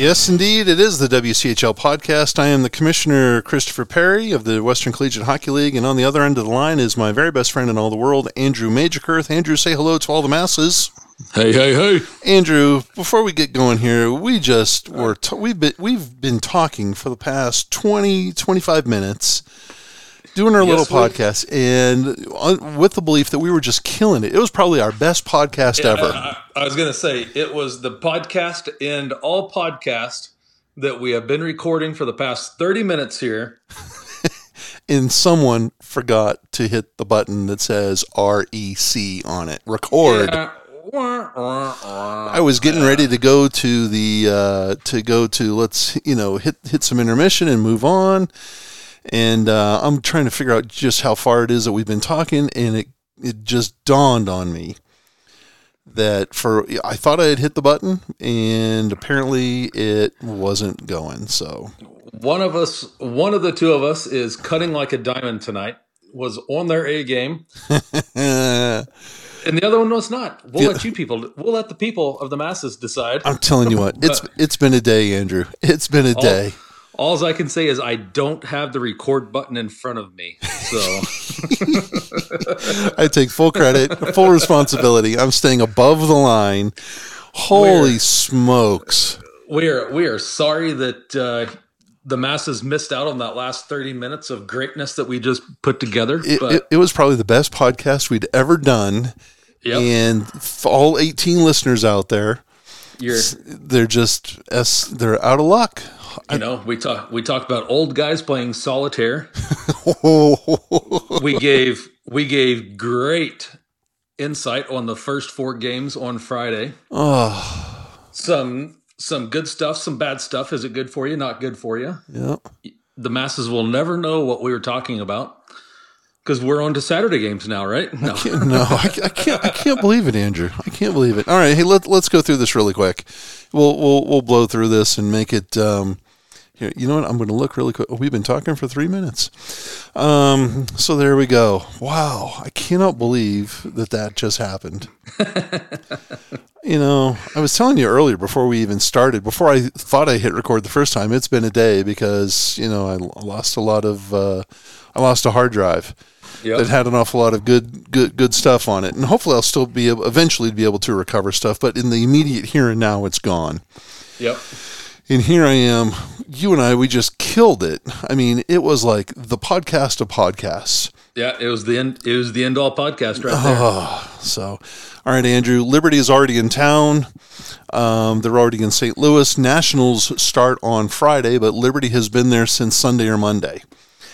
Yes, indeed, it is the WCHL podcast. I am the Commissioner Christopher Perry of the Western Collegiate Hockey League, and on the other end of the line is my very best friend in all the world, Andrew Majorkirth. Andrew, say hello to all the masses. Hey, hey, hey. Andrew, before we get going here, we just were t- we've been we've been talking for the past 20 25 minutes doing our Yes, little podcast and uh, with the belief that we were just killing it. It was probably our best podcast ever. I, I was going to say it was the podcast and all podcast that we have been recording for the past 30 minutes here. and someone forgot to hit the button that says REC on it. Record. Yeah. I was getting ready to go to the uh, to go to let's you know hit hit some intermission and move on, and uh, I'm trying to figure out just how far it is that we've been talking, and it it just dawned on me that for I thought I had hit the button, and apparently it wasn't going. So One of us, one of the two of us is cutting like a diamond tonight, was on their A game, and the other one was not. We'll Yeah. let you people, we'll let the people of the masses decide. I'm telling you what, it's it's been a day, Andrew. It's been a day. All I can say is I don't have the record button in front of me. So I take full credit, full responsibility. I'm staying above the line. Holy Where? smokes. we are we are sorry that uh, the masses missed out on that last 30 minutes of greatness that we just put together. It, but it, it was probably the best podcast we'd ever done. yep, And all 18 listeners out there, you're they're just s they're out of luck. You know we talk we talked about old guys playing solitaire. We gave we gave great insight on the first four games on Friday. oh, Some some good stuff, some bad stuff. Is it good for you? Not good for you? yeah. The masses will never know what we were talking about because we're on to Saturday games now, right? No. No, I, I can't. I can't believe it, Andrew. I can't believe it. All right, hey, let, let's go through this really quick. We'll we'll we'll blow through this and make it. Um, here, you know what? I'm going to look really quick. Oh, we've been talking for three minutes. Um, so there we go. Wow, I cannot believe that that just happened. you know, I was telling you earlier before we even started, before I thought I hit record the first time. It's been a day because you know I lost a lot of. Uh, I lost a hard drive Yep. that had an awful lot of good good good stuff on it and hopefully I'll still be able eventually be able to recover stuff but in the immediate here and now it's gone Yep. and here I am you and I we just killed it I mean it was like the podcast of podcasts Yeah, it was the end. It was the end all podcast right there. oh, so all right Andrew Liberty is already in town um, they're already in St. Louis Nationals start on Friday but Liberty has been there since Sunday or Monday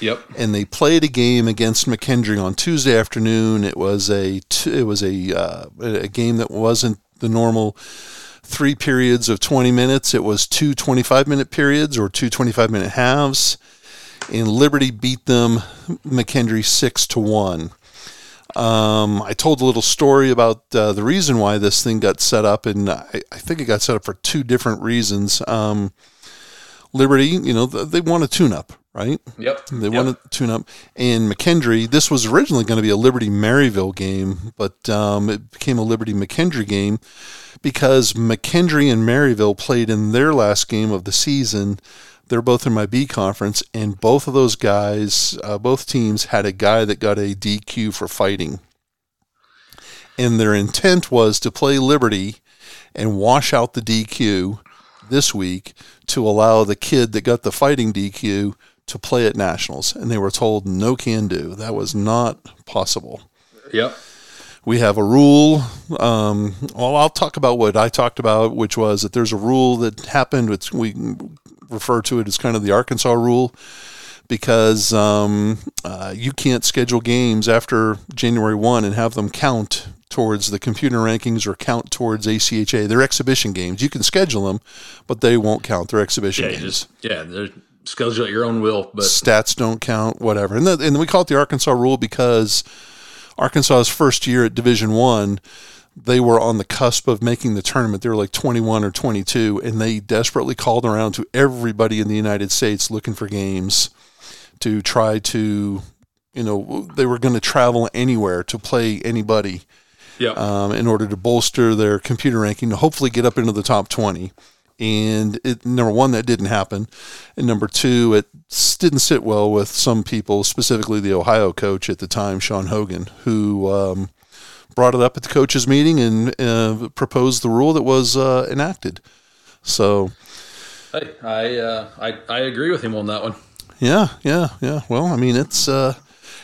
Yep. and they played a game against McKendree on Tuesday afternoon. It was a it was a uh, a game that wasn't the normal three periods of 20 minutes. It was two 25 minute periods or two 25 minute halves. And Liberty beat them McKendree six to one. Um, I told a little story about uh, the reason why this thing got set up, and I, I think it got set up for two different reasons. Um, Liberty, you know, they want a tune up, right? Yep. They yep. want to tune up. And McKendree, this was originally going to be a Liberty Maryville game, but um, it became a Liberty McKendree game because McKendree and Maryville played in their last game of the season. They're both in my B conference, and both of those guys, uh, both teams had a guy that got a DQ for fighting. And their intent was to play Liberty and wash out the DQ this week to allow the kid that got the fighting DQ to play at nationals, and they were told no can do. That was not possible. Yep. We have a rule. Um, well, I'll talk about what I talked about, which was that there's a rule that happened. It's, we refer to it as kind of the Arkansas rule because um, uh, you can't schedule games after January 1 and have them count towards the computer rankings or count towards ACHA. They're exhibition games. You can schedule them, but they won't count. They're exhibition Yeah, games. just yeah, they're schedule at your own will, but Stats don't count, whatever. And, the, and we call it the Arkansas rule because Arkansas's first year at Division One, they were on the cusp of making the tournament. They were like 21 or 22, and they desperately called around to everybody in the United States looking for games to try to, you know, they were going to travel anywhere to play anybody yeah, um, in order to bolster their computer ranking to hopefully get up into the top 20. And it, number one, that didn't happen. And number two, it didn't sit well with some people, specifically the Ohio coach at the time, Sean Hogan, who um, brought it up at the coaches' meeting and uh, proposed the rule that was uh, enacted. So, hey, I uh, I I agree with him on that one. yeah, yeah, yeah. Well, I mean, it's, uh,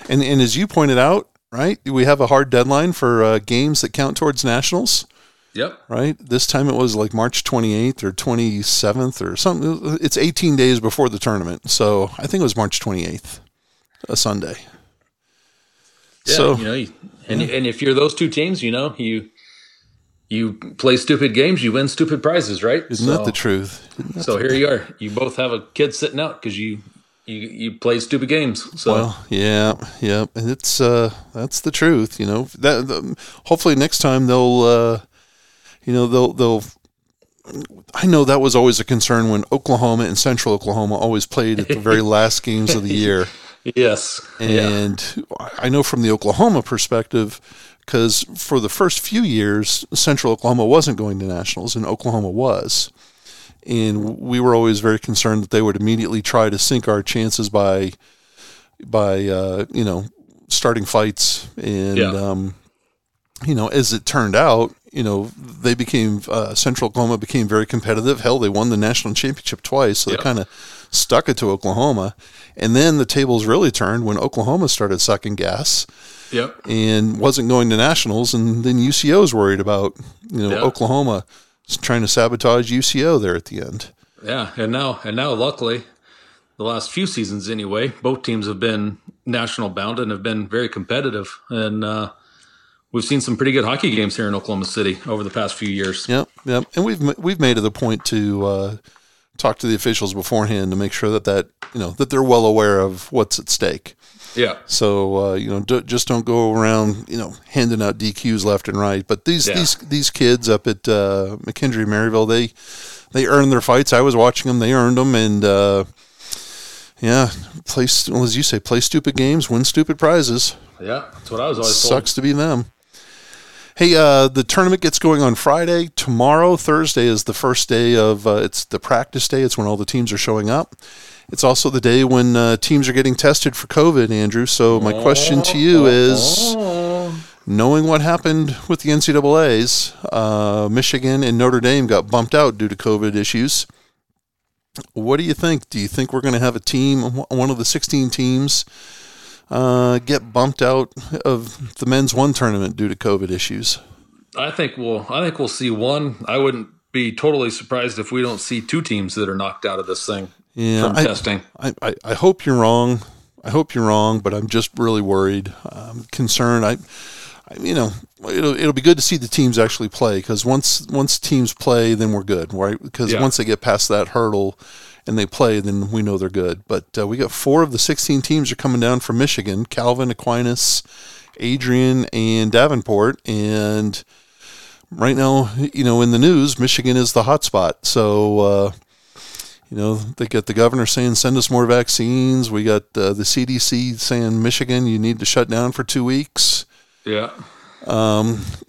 and, and as you pointed out, right, we have a hard deadline for uh, games that count towards nationals. Yep. right? This time it was like March 28th or 27th or something. It's 18 days before the tournament. So I think it was March 28th, a Sunday. Yeah, so, you know, you, and and if you're those two teams, you know, you you play stupid games, you win stupid prizes, right? isn't that the truth? So here you are. You both have a kid sitting out because you you you play stupid games. So Well, yeah, yeah, and it's uh, that's the truth. You know that. The, hopefully next time they'll, uh, you know, they'll they'll. I know that was always a concern when Oklahoma and Central Oklahoma always played at the very last games of the year. yes, yeah, And I know from the Oklahoma perspective, because for the first few years, Central Oklahoma wasn't going to nationals, and Oklahoma was. And we were always very concerned that they would immediately try to sink our chances by, by uh, you know, starting fights. And Yeah. um, you know, as it turned out, you know, they became uh, Central Oklahoma became very competitive. Hell, they won the national championship twice, so Yeah. they kind of stuck it to Oklahoma. And then the tables really turned when Oklahoma started sucking gas yep, and wasn't going to nationals, and then UCO was worried about you know Yeah. Oklahoma trying to sabotage UCO there at the end. yeah. And now and now, luckily, the last few seasons anyway, both teams have been national bound and have been very competitive. And uh, we've seen some pretty good hockey games here in Oklahoma City over the past few years. Yep, yep. And we've we've made it a point to uh, talk to the officials beforehand to make sure that that you know that they're well aware of what's at stake. Yeah, So uh, you know, d- just don't go around you know handing out DQs left and right. But these Yeah. these these kids up at uh, McKendree Maryville, they they earned their fights. I was watching them; they earned them, and uh, yeah, play well, as you say, play stupid games, win stupid prizes. yeah. That's what I was always told. Sucks to be them. Hey, uh, the tournament gets going on Friday. Tomorrow, Thursday, is the first day of uh, it's the practice day. It's when all the teams are showing up. It's also the day when uh, teams are getting tested for COVID, Andrew. So my question to you is, knowing what happened with the NCAA's, uh, Michigan and Notre Dame got bumped out due to COVID issues. What do you think? Do you think we're going to have a team, one of the 16 teams, uh, get bumped out of the men's one tournament due to COVID issues? I think we'll I think we'll see one. I wouldn't be totally surprised if we don't see two teams that are knocked out of this thing Yeah, from I, testing. I, I, I hope you're wrong. I hope you're wrong, but I'm just really worried. I'm concerned. I, I you know, it'll, it'll be good to see the teams actually play because once once teams play, then we're good, right? Because Yeah. once they get past that hurdle and they play, then we know they're good. But uh, we got four of the 16 teams are coming down from Michigan: Calvin, Aquinas, Adrian, and Davenport, and right now, you know, in the news, Michigan is the hot spot. So, uh, you know, they got the governor saying, send us more vaccines. We got uh, the CDC saying, Michigan, you need to shut down for two weeks. Yeah.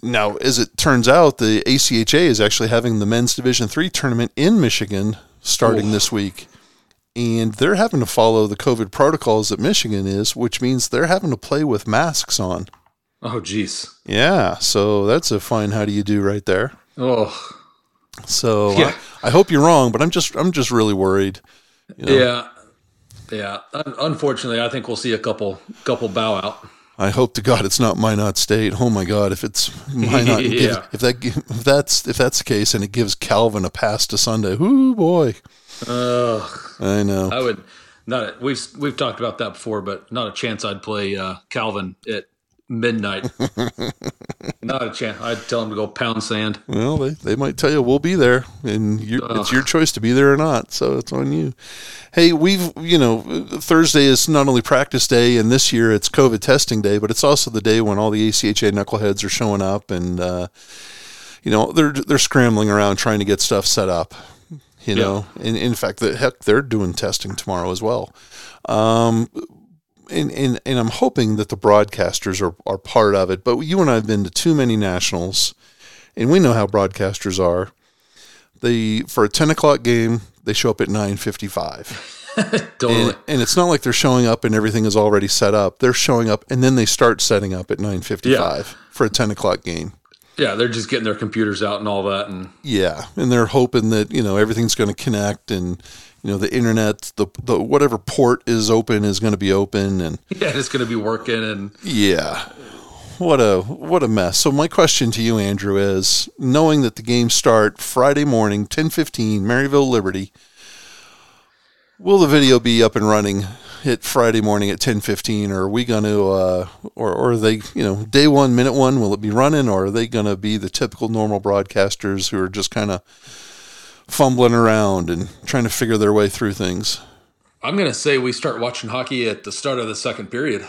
Now, as it turns out, the ACHA is actually having the men's Division three tournament in Michigan starting Oof. this week. And they're having to follow the COVID protocols that Michigan is, which means they're having to play with masks on. Oh, geez. Yeah, so that's a fine how do you do right there. Oh, So Yeah. I, I hope you're wrong, but I'm just I'm just really worried. you know. yeah. Yeah. Unfortunately, I think we'll see a couple couple bow out. I hope to God it's not Minot State. Oh my God, if it's Minot, Yeah. if, if that if that's if that's the case, and it gives Calvin a pass to Sunday, whoo boy, Ugh. I know. I would not. We've we've talked about that before, but not a chance. I'd play uh, Calvin at midnight. Not a chance. I'd tell them to go pound sand. Well, they, they might tell you we'll be there, and you, it's your choice to be there or not. So it's on you. Hey, we've you know Thursday is not only practice day, and this year it's COVID testing day, but it's also the day when all the ACHA knuckleheads are showing up, and uh, you know they're they're scrambling around trying to get stuff set up. You know, yeah. and in fact, the heck, they're doing testing tomorrow as well. Um, and, and, and I'm hoping that the broadcasters are, are part of it. But you and I have been to too many nationals, and we know how broadcasters are. They for a 10 o'clock game, they show up at 9:55. totally. And, and, it's not like they're showing up and everything is already set up. They're showing up and then they start setting up at 9:55 yeah. for a 10 o'clock game. Yeah, they're just getting their computers out and all that, and yeah, and they're hoping that you know everything's going to connect and you know the internet the the whatever port is open is going to be open and yeah it's going to be working and yeah. What a what a mess. So my question to you andrew is knowing that the games start friday morning 10:15 maryville liberty will the video be up and running at friday morning at 10:15 or are we going to uh, or or are they you know day 1 minute 1 will it be running? Or are they going to be the typical normal broadcasters who are just kind of fumbling around and trying to figure their way through things. I'm going to say we start watching hockey at the start of the second period.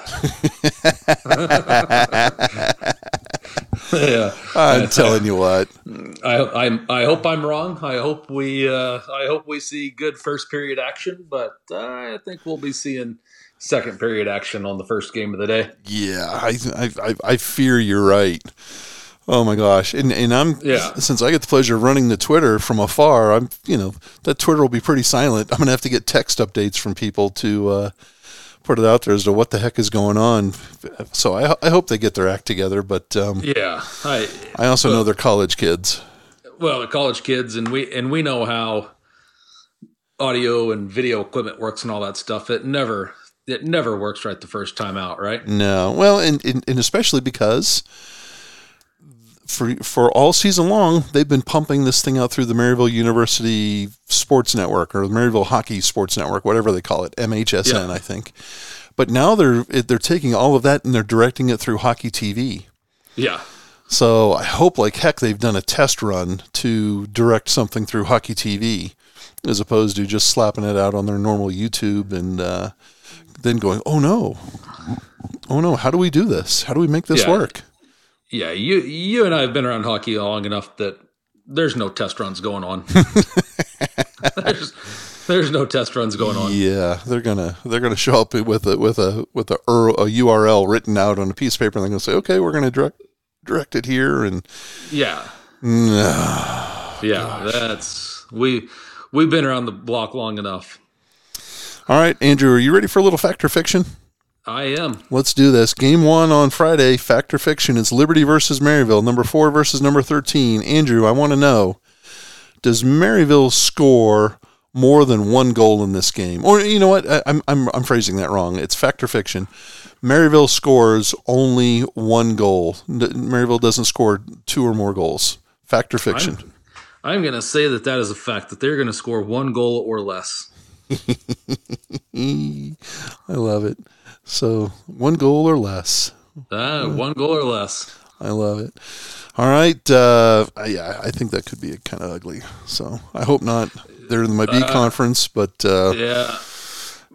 yeah, I'm telling you what. I, I I hope I'm wrong. I hope we uh, I hope we see good first period action, but uh, I think we'll be seeing second period action on the first game of the day. Yeah, I I I fear you're right. Oh my gosh! And and I'm yeah. Since I get the pleasure of running the Twitter from afar, I'm you know that Twitter will be pretty silent. I'm gonna have to get text updates from people to uh, put it out there as to what the heck is going on. So I I hope they get their act together. But um, yeah, I I also well, know they're college kids. Well, they're college kids, and we and we know how audio and video equipment works and all that stuff. It never it never works right the first time out, right? No. Well, and and, and especially because for for all season long, they've been pumping this thing out through the Maryville University Sports Network or the Maryville Hockey Sports Network, whatever they call it, MHSN, yeah. I think. But now they're they're taking all of that and they're directing it through Hockey TV. Yeah. So I hope like heck they've done a test run to direct something through Hockey TV, as opposed to just slapping it out on their normal YouTube and uh, then going, oh no, oh no, how do we do this? How do we make this yeah. work? Yeah, you you and I have been around hockey long enough that there's no test runs going on. there's, there's no test runs going on. Yeah, they're gonna they're gonna show up with a with a with a, a URL written out on a piece of paper, and they're gonna say, "Okay, we're gonna direct direct it here." And yeah, yeah, gosh. that's we we've been around the block long enough. All right, Andrew, are you ready for a little fact or fiction? I am. Let's do this. Game one on Friday, Fact or Fiction. It's Liberty versus Maryville, number four versus number 13. Andrew, I want to know does Maryville score more than one goal in this game? Or, you know what? I, am I'm, I'm phrasing that wrong. It's Fact or Fiction. Maryville scores only one goal. Maryville doesn't score two or more goals. Fact or fiction? I'm, I'm going to say that that is a fact, that they're going to score one goal or less. I love it. So one goal or less. Uh, one goal or less. I love it. All right. Uh, yeah, I think that could be kind of ugly. So I hope not. They're in my B uh, conference, but uh, yeah,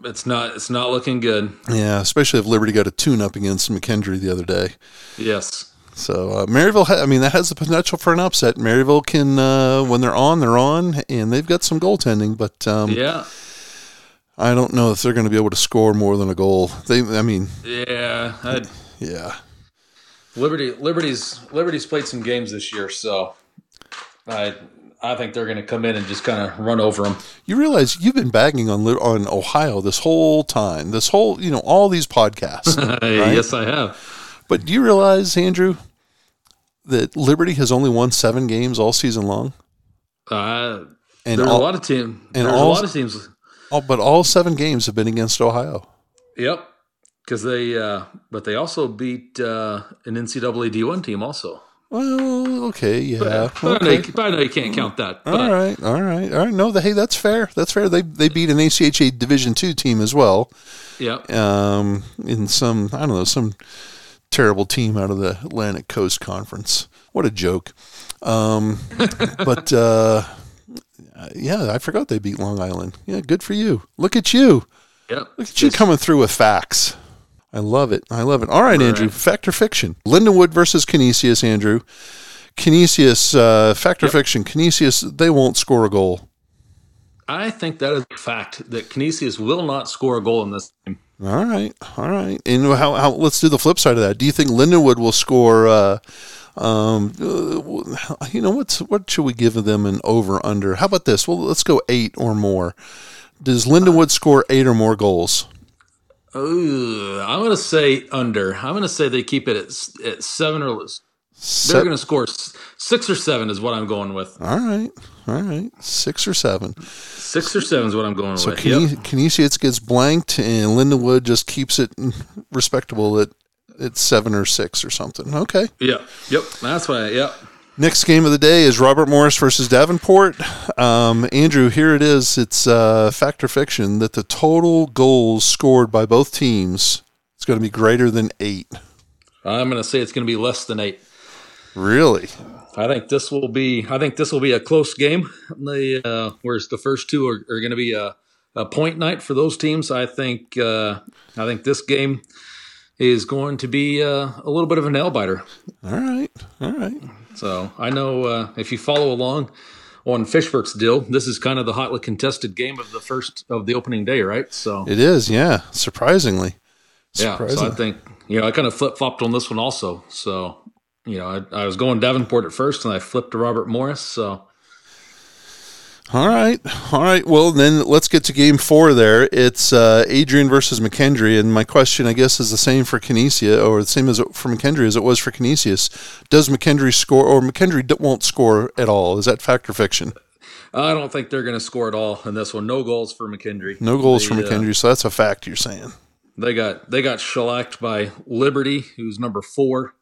it's not. It's not looking good. Yeah, especially if Liberty got a tune up against McKendree the other day. Yes. So uh, Maryville, ha- I mean, that has the potential for an upset. Maryville can, uh, when they're on, they're on, and they've got some goaltending. But um, yeah, I don't know if they're going to be able to score more than a goal. They, I mean, yeah, I'd, yeah. Liberty, Liberty's, Liberty's played some games this year, so I, I think they're going to come in and just kind of run over them. You realize you've been bagging on on Ohio this whole time, this whole, you know, all these podcasts. right? Yes, I have. But do you realize, Andrew, that Liberty has only won seven games all season long? Uh, and there's all, a lot of teams. There's all, a lot of teams Oh, but all seven games have been against Ohio. Yep, because they, uh, but they also beat uh, an NCAA D1 team also. Well, okay, yeah. But, but, okay. I, know you, but I know you can't count that. All right, all right, all right. No, the, hey, that's fair. That's fair. They they beat an ACHA Division two team as well. Yeah. Um, in some I don't know some terrible team out of the Atlantic Coast Conference. What a joke. Um, but uh, yeah, I forgot they beat Long Island. Yeah, good for you. Look at you. Yep. Look at you coming through with facts. I love it. I love it. All right, Right. Andrew. Fact or fiction? Lindenwood versus Canisius, Andrew. Canisius, uh, fact or Yep. fiction? Canisius, they won't score a goal. I think that is a fact that Canisius will not score a goal in this game. All right, all right. And how, how? Let's do the flip side of that. Do you think Lindenwood will score? Uh, um, uh, you know what's what should we give them an over under? How about this? Well, let's go eight or more. Does Lindenwood score eight or more goals? Ooh, I'm going to say under. I'm going to say they keep it at, at seven or less. They're going to score six or seven is what I'm going with. all right, all right. Six or seven. Six or seven is what I'm going with So with. Cane- Yep. Canisius gets blanked, and Lindenwood just keeps it respectable at at seven or six or something. Okay. Yep. Yep. That's why. Yep. Next game of the day is Robert Morris versus Davenport. Um, Andrew, here it is. It's uh, fact or fiction that the total goals scored by both teams is going to be greater than eight. I'm going to say it's going to be less than eight. Really? I think this will be. I think this will be a close game. The uh, whereas the first two are, are going to be a, a point night for those teams. I think. Uh, I think this game is going to be uh, a little bit of a nail biter. All right. All right. So I know uh, if you follow along on Fishburg's deal, this is kind of the hotly contested game of the first of the opening day, right? So It is, yeah. Surprisingly. yeah, so I think you know I kind of flip flopped on this one also. So you know I, I was going Davenport at first, and I flipped to Robert Morris. So All right. All right. Well, then let's get to game four there. It's uh, Adrian versus McKendree. And my question, I guess, is the same for Kinesia, or the same as for McKendree as it was for Canisius. Does McKendree score, or McKendree d- won't score at all? Is that fact or fiction? I don't think they're going to score at all in this one. No goals for McKendree. No goals for They, uh, McKendree, so that's a fact you're saying. They got they got shellacked by Liberty, who's number four,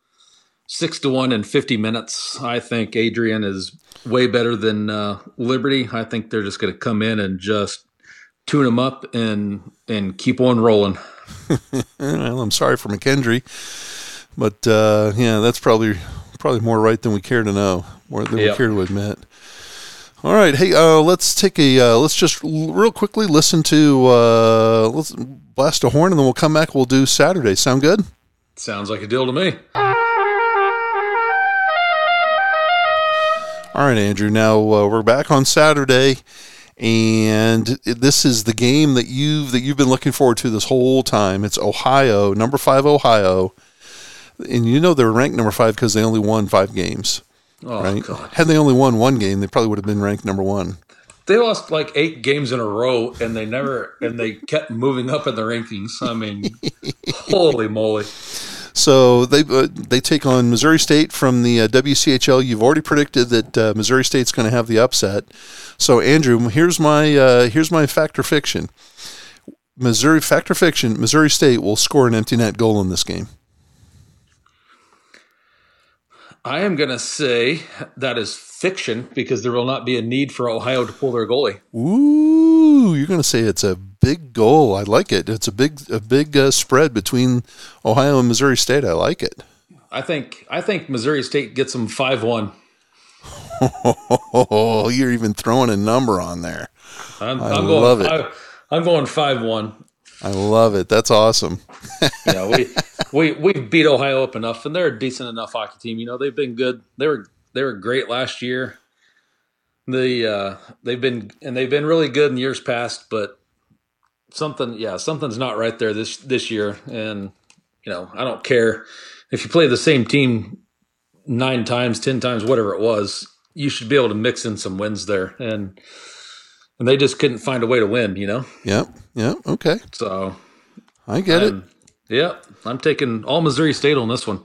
six to one in fifty minutes. I think Adrian is way better than uh, Liberty. I think they're just going to come in and just tune them up and and keep on rolling. Well, I'm sorry for McKendree, but uh, yeah, that's probably probably more right than we care to know, more than we care to admit. All right, hey, uh, let's take a uh, let's just l- real quickly listen to uh, let's blast a horn, and then we'll come back. We'll do Saturday. Sound good? Sounds like a deal to me. All right, Andrew. Now uh, we're back on Saturday, and this is the game that you've that you've been looking forward to this whole time. It's Ohio, number five, Ohio, and you know they're ranked number five because they only won five games. Oh Right? God, Had they only won one game, they probably would have been ranked number one. they lost like eight games in a row, and they never and they kept moving up in the rankings. I mean, holy moly! So they uh, they take on Missouri State from the uh, WCHL. You've already predicted that uh, Missouri State's going to have the upset. So Andrew, here's my uh, here's my fact or fiction. Missouri factor fiction. Missouri State will score an empty net goal in this game. I am going to say that is fiction because there will not be a need for Ohio to pull their goalie. Ooh, you're going to say it's a big goal. I like it. It's a big a big uh, spread between Ohio and Missouri State. I like it. I think I think Missouri State gets them five one. Oh, you're even throwing a number on there. I'm, I I'm going it. five, I'm going five one. I love it. That's awesome. yeah, we we we beat Ohio up enough, and they're a decent enough hockey team. You know, they've been good. They were they were great last year. They uh, they've been and they've been really good in years past, but something yeah something's not right there this this year. And you know, I don't care if you play the same team nine times, ten times, whatever it was. You should be able to mix in some wins there, and and they just couldn't find a way to win. You know, Yep. Yep. Okay. so I get it. I'm- yeah, I'm taking all Missouri State on this one.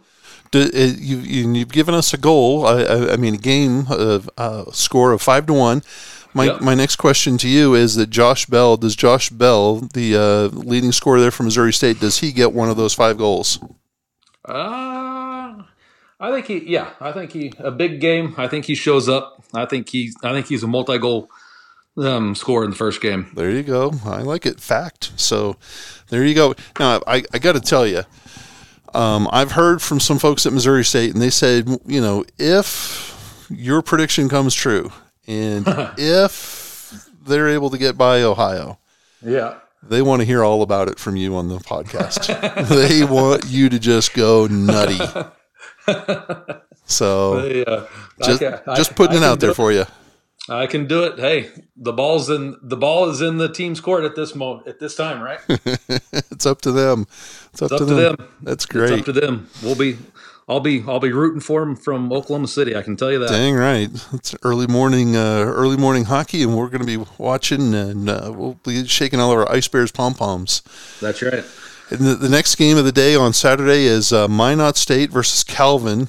Do, uh, you, you, you've given us a goal. I, I, I mean, a game of uh, score of five to one. My Yep. my next question to you is that Josh Bell does Josh Bell, the uh, leading scorer there from Missouri State, does he get one of those five goals? Uh, I think he, yeah, I think he a big game. I think he shows up. I think he, I think he's a multi-goal um, scorer in the first game. There you go. I like it. Fact. So there you go. Now I, I got to tell you, Um, I've heard from some folks at Missouri State, and they said, you know, if your prediction comes true, and if they're able to get by Ohio, Yeah. they want to hear all about it from you on the podcast. they want you to just go nutty. So Yeah. just, I just putting I it out there for you. I can do it. Hey, the ball's in the ball is in the team's court at this moment at this time, right? It's It's up to them. It's up, up to, to them. them. That's great. It's up to them. We'll be I'll be I'll be rooting for them from Oklahoma City. I can tell you that. Dang right. It's early morning, uh, early morning hockey, and we're going to be watching, and uh, we'll be shaking all of our Ice Bears pom poms. That's right. And the, the next game of the day on Saturday is uh, Minot State versus Calvin.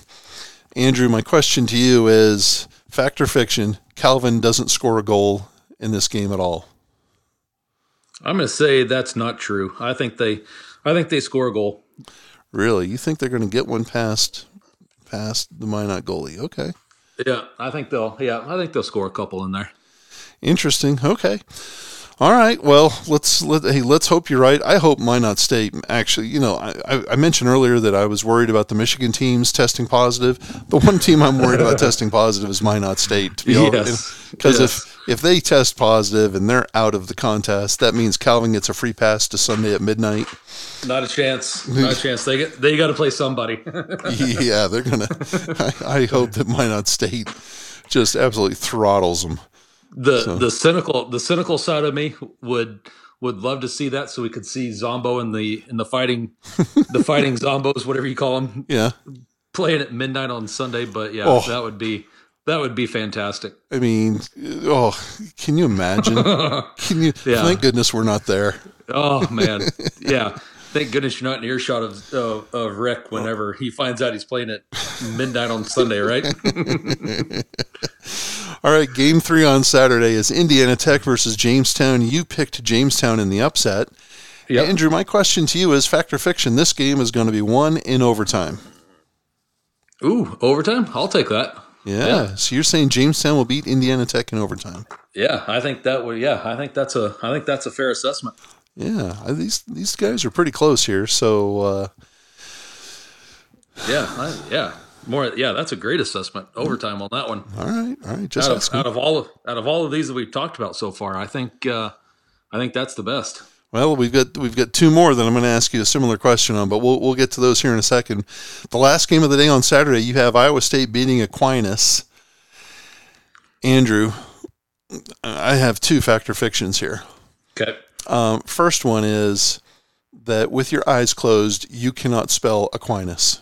Andrew, my question to you is: fact or fiction? Calvin doesn't score a goal in this game at all. I'm going to say that's not true. I think they I think they score a goal. Really? You think they're going to get one past past the Minot goalie? Okay. Yeah, I think they'll yeah, I think they'll score a couple in there. Interesting. Okay. All right. Well, let's let hey, let's hope you're right. I hope Minot State actually. You know, I, I- I mentioned earlier that I was worried about the Michigan teams testing positive. The one team I'm worried about testing positive is Minot State. To be Yes. because Yes. if if they test positive and they're out of the contest, that means Calvin gets a free pass to Sunday at midnight. Not a chance. Not a chance. They get they got to play somebody. yeah, they're gonna. I, I hope that Minot State just absolutely throttles them. The the cynical the cynical side of me would would love to see that so we could see Zombo and the in the fighting the fighting Zombos whatever you call them Yeah. playing at midnight on Sunday but yeah Oh. that would be that would be fantastic I mean, oh, can you imagine? Can you? Yeah. Thank goodness we're not there. oh man yeah thank goodness you're not in earshot of of, of Rick whenever he finds out he's playing at midnight on Sunday right All right, game three on Saturday is Indiana Tech versus Jamestown. You picked Jamestown in the upset. Yep. Andrew, my question to you is fact or fiction? This game is going to be won in overtime. ooh overtime I'll take that Yeah. Yeah. So you're saying Jamestown will beat Indiana Tech in overtime? yeah I think that would yeah I think that's a I think that's a fair assessment Yeah. These these guys are pretty close here. So uh, Yeah, I, yeah, more. Yeah, that's a great assessment. Overtime on that one. all right, all right. Just Out of, out of all of out of all of these that we've talked about so far, I think uh, I think that's the best. Well, we've got we've got two more that I'm going to ask you a similar question on, but we'll we'll get to those here in a second. The last game of the day on Saturday, you have Iowa State beating Aquinas. Andrew, I have two factor fictions here. Okay. Um, first one is that with your eyes closed, you cannot spell Aquinas.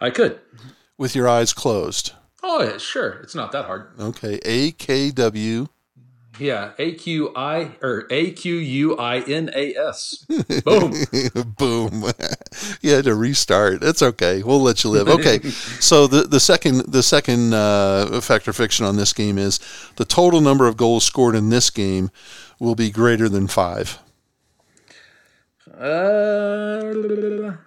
I could. With your eyes closed, Oh yeah, sure. It's not that hard. okay, A K W. Yeah, A Q I or A Q U I N A S. Boom. Boom. you had to restart. It's okay. We'll let you live. Okay. so the, the second the second uh, factor fiction on this game is the total number of goals scored in this game will be greater than five. Uh,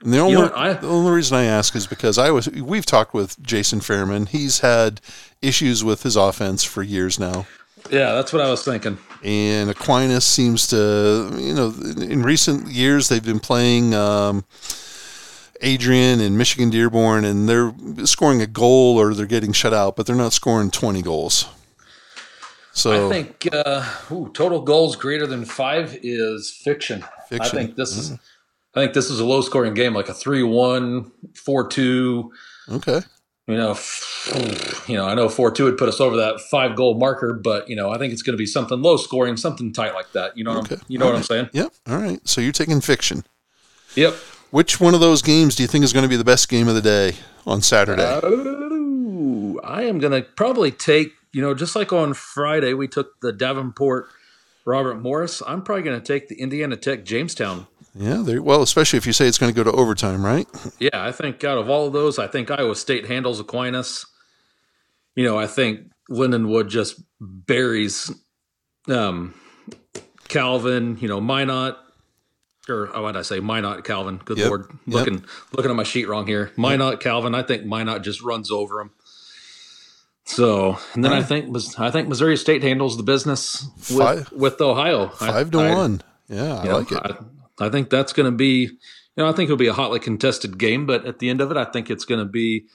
the only, know I- the only reason I ask is because I was we've talked with Jason Fairman. He's had issues with his offense for years now. yeah, that's what I was thinking. and Aquinas seems to, you know, in recent years they've been playing um, Adrian and Michigan Dearborn, and they're scoring a goal or they're getting shut out, but they're not scoring twenty goals. So I think uh, ooh, total goals greater than five is fiction. Fiction. I think this is. Mm. I think this is a low scoring game, like a 3-1, 4-2. okay, You know, you know, I know 4-2 would put us over that five goal marker, but you know, I think it's going to be something low scoring, something tight like that. You know, what Okay. I'm, you know what I'm saying? yep, all right. So you're taking fiction. Yep. Which one of those games do you think is going to be the best game of the day on Saturday? Ooh, I am going to probably take, you know, just like on Friday we took the Davenport Robert Morris. I'm probably going to take the Indiana Tech Jamestown yeah. Well, especially if you say it's going to go to overtime, right? Yeah, I think out of all of those, I think Iowa State handles Aquinas. You know, I think Lindenwood just buries um, Calvin. You know, Minot, or oh, what did I say? Minot, Calvin. Good Yep, lord, yep. looking looking at my sheet wrong here. Minot, Calvin. I think Minot just runs over him. So, and then I think I think Missouri State handles the business with, Five- with Ohio. Five to I- I- one. Yeah, I you know, like it. I, I think that's going to be, you know, I think it'll be a hotly contested game, but at the end of it, I think it's going to be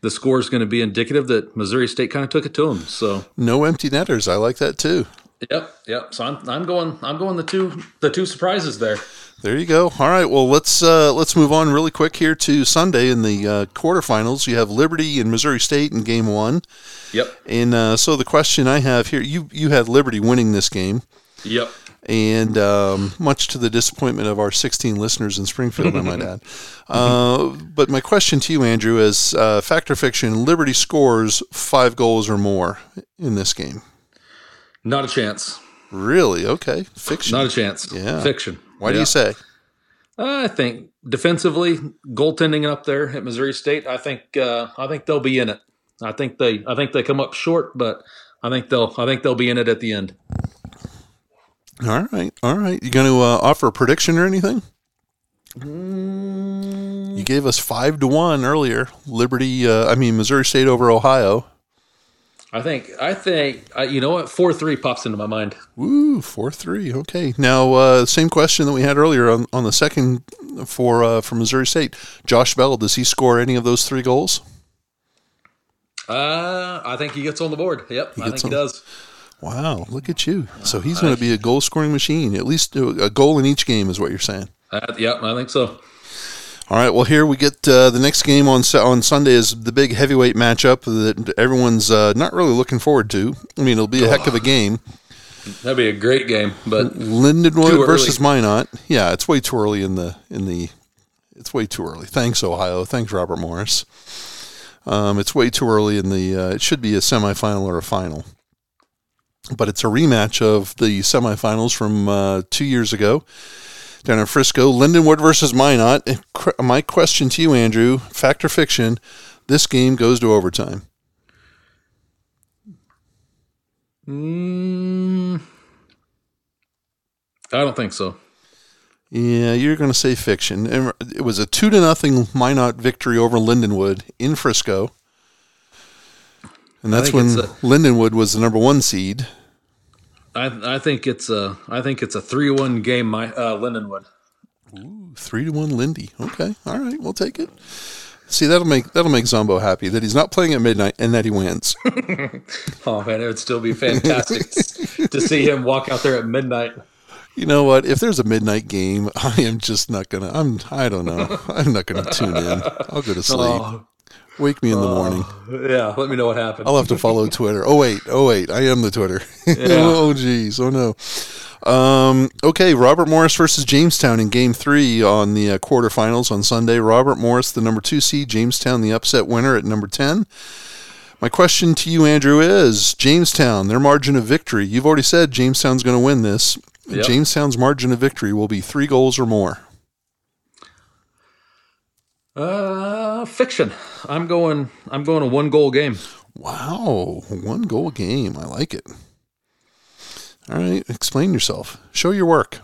the score is going to be indicative that Missouri State kind of took it to them. So no empty netters. I like that too. Yep, yep. So I'm I'm going I'm going the two the two surprises there. There you go. All right. Well, let's uh, let's move on really quick here to Sunday in the uh, quarterfinals. You have Liberty and Missouri State in Game One. Yep. And uh, so the question I have here, you you had Liberty winning this game. Yep. And um, much to the disappointment of our 16 listeners in Springfield, I might add. Uh, but my question to you, Andrew, is uh, fact or fiction? Liberty scores five goals or more in this game. Not a chance. Really? Okay. Fiction. Not a chance. Yeah. Fiction. Why do you say? I think defensively, goaltending up there at Missouri State, I think uh, I think they'll be in it. I think they I think they come up short, but I think they'll I think they'll be in it at the end. All right, all right. You going to uh, offer a prediction or anything? Mm. You gave us five to one earlier. Liberty, uh, I mean Missouri State over Ohio. I think I think uh, you know what four three pops into my mind. Woo, four three. Okay. Now, uh, same question that we had earlier on, on the second for uh, for Missouri State. Josh Bell, does he score any of those three goals? Uh, I think he gets on the board. Yep, I think on. he does. Wow, look at you. So he's going to be a goal scoring machine. At least a goal in each game is what you're saying. Uh, yep, I think so. All right. Well, here we get uh, the next game on on Sunday is the big heavyweight matchup that everyone's uh, not really looking forward to. I mean, it'll be a heck of a game. That'd be a great game, but Lindenwood versus Minot. Yeah, it's way too early in the in the. It's way too early. Thanks, Ohio. Thanks, Robert Morris. Um, it's way too early in the. Uh, it should be a semifinal or a final, but it's a rematch of the semifinals from uh, two years ago down in Frisco. Lindenwood versus Minot. My question to you, Andrew, fact or fiction, this game goes to overtime. Mm, I don't think so. Yeah, you're going to say fiction. It was a two to nothing Minot victory over Lindenwood in Frisco, and that's when a, Lindenwood was the number one seed. I I think it's a I think it's a three one game. My uh, Lindenwood. Ooh, three to one Lindy. Okay, all right, we'll take it. See, that'll make that'll make Zombo happy that he's not playing at midnight and that he wins. oh man, it would still be fantastic to see him walk out there at midnight. You know what? If there's a midnight game, I am just not gonna. I'm. I don't know. I'm not gonna tune in. I'll go to sleep. Oh. Wake me in the morning. Uh, yeah, let me know what happened. I'll have to follow Twitter. Oh wait, oh wait, I am the Twitter. Yeah. oh geez, oh no. Um, okay, Robert Morris versus Jamestown in Game Three on the uh, quarterfinals on Sunday. Robert Morris, the number two seed, Jamestown, the upset winner at number ten. My question to you, Andrew, is Jamestown, their margin of victory. You've already said Jamestown's going to win this. Yep. Jamestown's margin of victory will be three goals or more. Uh, fiction. I'm going. I'm going a one goal game. Wow, one goal game. I like it. All right, explain yourself. Show your work.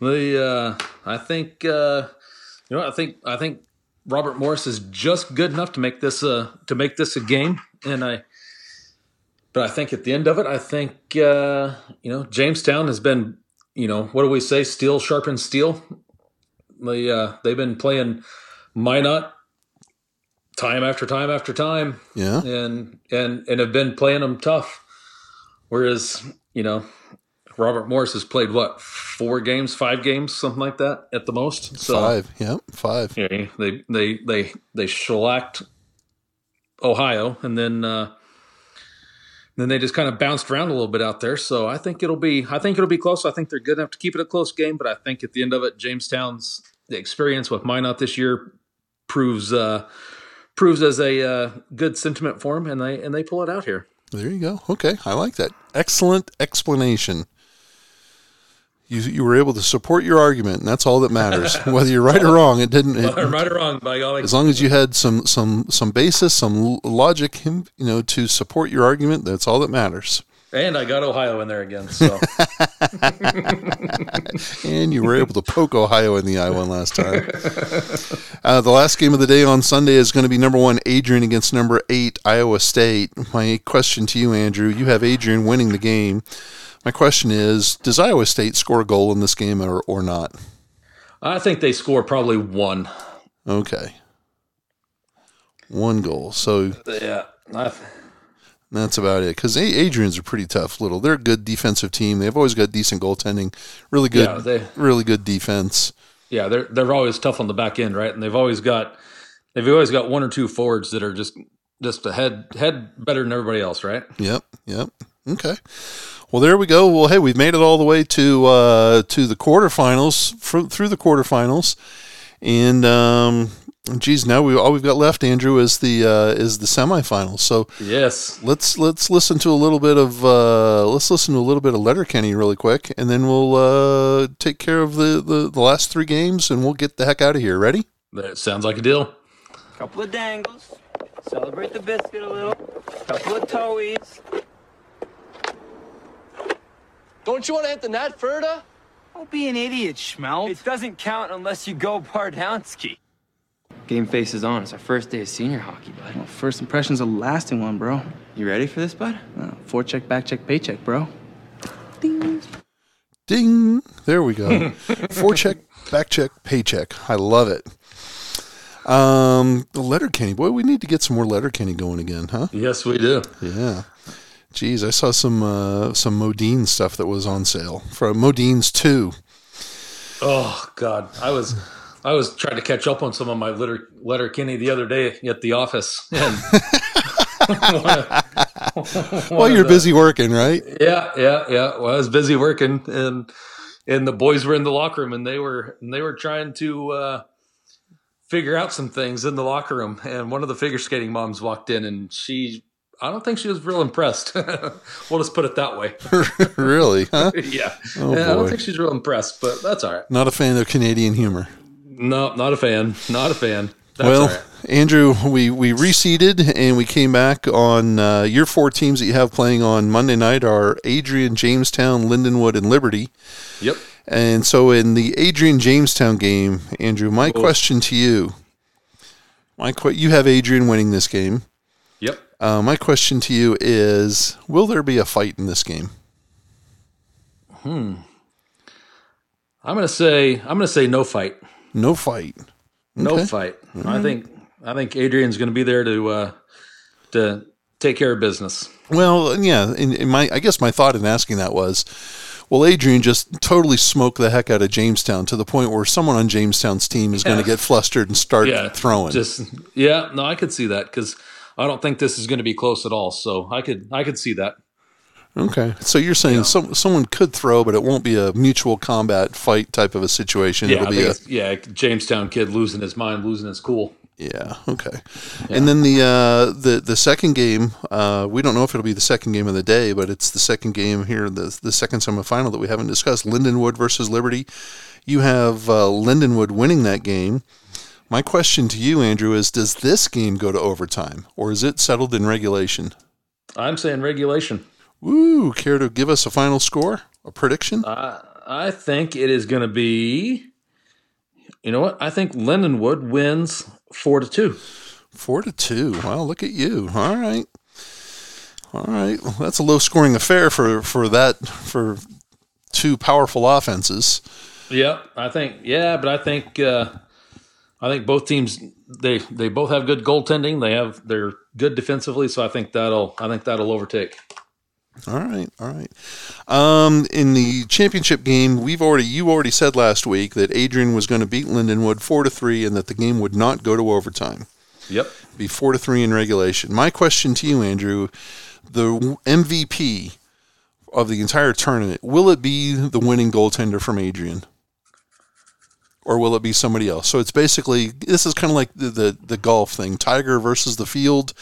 The uh, I think uh, you know I think I think Robert Morris is just good enough to make this a to make this a game, and I. But I think at the end of it, I think uh, you know Jamestown has been you know what do we say? Steel sharpens steel. They uh, they've been playing Minot time after time after time. Yeah. And and and have been playing them tough. Whereas, you know, Robert Morris has played what, four games, five games, something like that at the most. So, five, yeah, five. Yeah, they they they they shellacked Ohio and then uh then they just kind of bounced around a little bit out there. So I think it'll be I think it'll be close. I think they're good enough to keep it a close game, but I think at the end of it, Jamestown's the experience with Minot this year proves uh, proves as a uh, good sentiment for them, and they and they pull it out here. There you go. Okay, I like that. Excellent explanation. You, you were able to support your argument, and that's all that matters. Whether you're right or wrong, it didn't. It, right or wrong, by golly. As long as you had some some some basis, some logic, you know, to support your argument, that's all that matters. And I got Ohio in there again. So. and you were able to poke Ohio in the eye one last time. Uh, the last game of the day on Sunday is going to be number one Adrian against number eight Iowa State. My question to you, Andrew, you have Adrian winning the game. My question is, does Iowa State score a goal in this game or, or not? I think they score probably one. Okay. One goal. So Yeah. I, that's about it. Because Adrian's a pretty tough little. They're a good defensive team. They've always got decent goaltending. Really good. Yeah, they- really good defense. yeah, they're they're always tough on the back end, right? And they've always got they've always got one or two forwards that are just just a head head better than everybody else, right? Yep. Yep. Okay. Well, there we go. Well, hey, we've made it all the way to uh, to the quarterfinals fr- through the quarterfinals, and um, geez, now we all we've got left, Andrew, is the uh, is the semifinals. So Yes. let's let's listen to a little bit of uh, let's listen to a little bit of Letterkenny really quick, and then we'll uh, take care of the, the the last three games, and we'll get the heck out of here. Ready? That sounds like a deal. Couple of dangles. Celebrate the biscuit a little. Couple of toeies. Don't you want to hit the net, Ferda? Don't be an idiot, Schmelt. It doesn't count unless you go Bardownski. Game face is on. It's our first day of senior hockey, bud. Well, first impression's a lasting one, bro. You ready for this, bud? Uh, check, back check, paycheck, bro. Ding! Ding. There we go. four check, back check, paycheck. I love it. Um, the Letterkenny boy, we need to get some more letter Kenny going again, huh? Yes, we do. Yeah. Geez, I saw some uh, some Modine stuff that was on sale from Modine's two. Oh God, I was I was trying to catch up on some of my letter Letterkenny the other day at the office. Well, you're busy working, right? yeah, yeah, yeah. Well, I was busy working, and and the boys were in the locker room, and they were and they were trying to uh, figure out some things in the locker room. And one of the figure skating moms walked in, and she. I don't think she was real impressed. we'll just put it that way. really? Huh? yeah. Oh, yeah I don't think she's real impressed, but that's all right. Not a fan of Canadian humor. No, not a fan. Not a fan. That's well, right. Andrew, we, we reseeded and we came back on uh, your four teams that you have playing on Monday night are Adrian, Jamestown, Lindenwood, and Liberty. Yep. And so in the Adrian Jamestown game, Andrew, my question to you, my que- you have Adrian winning this game. Yep. Uh, my question to you is: Will there be a fight in this game? Hmm. I'm gonna say I'm gonna say no fight. No fight. No Okay. fight. I think I think Adrian's gonna be there to uh, to take care of business. Well, yeah. In, in my, I guess my thought in asking that was, well, Adrian just totally smoke the heck out of Jamestown to the point where someone on Jamestown's team is going to get flustered and start Yeah, throwing? Just yeah, no, I could see that because I don't think this is going to be close at all. So I could I could see that. Okay. So you're saying some, someone could throw, but it won't be a mutual combat fight type of a situation. Yeah, It'll be a yeah, Jamestown kid losing his mind, losing his cool. Yeah. Okay. And then the uh, the the second game, uh, we don't know if it'll be the second game of the day, but it's the second game here, the the second semifinal that we haven't discussed. Lindenwood versus Liberty. You have uh, Lindenwood winning that game. My question to you, Andrew, is: Does this game go to overtime, or is it settled in regulation? I'm saying regulation. Woo! Care to give us a final score, a prediction? I I think it is going to be. You know what? I think Lindenwood wins four to two. Four to two. Wow, look at you. All right. All right. Well, that's a low scoring affair for, for that for two powerful offenses. Yeah, I think yeah, but I think uh, I think both teams they they both have good goaltending. They have they're good defensively, so I think that'll I think that'll overtake. All right, all right. Um, in the championship game, we've already you already said last week that Adrian was going to beat Lindenwood four to three, and that the game would not go to overtime. Yep. Be four to three in regulation. My question to you, Andrew, the MVP of the entire tournament, will it be the winning goaltender from Adrian? Or will it be somebody else? So it's basically this is kind of like the, the, the golf thing, Tiger versus the field.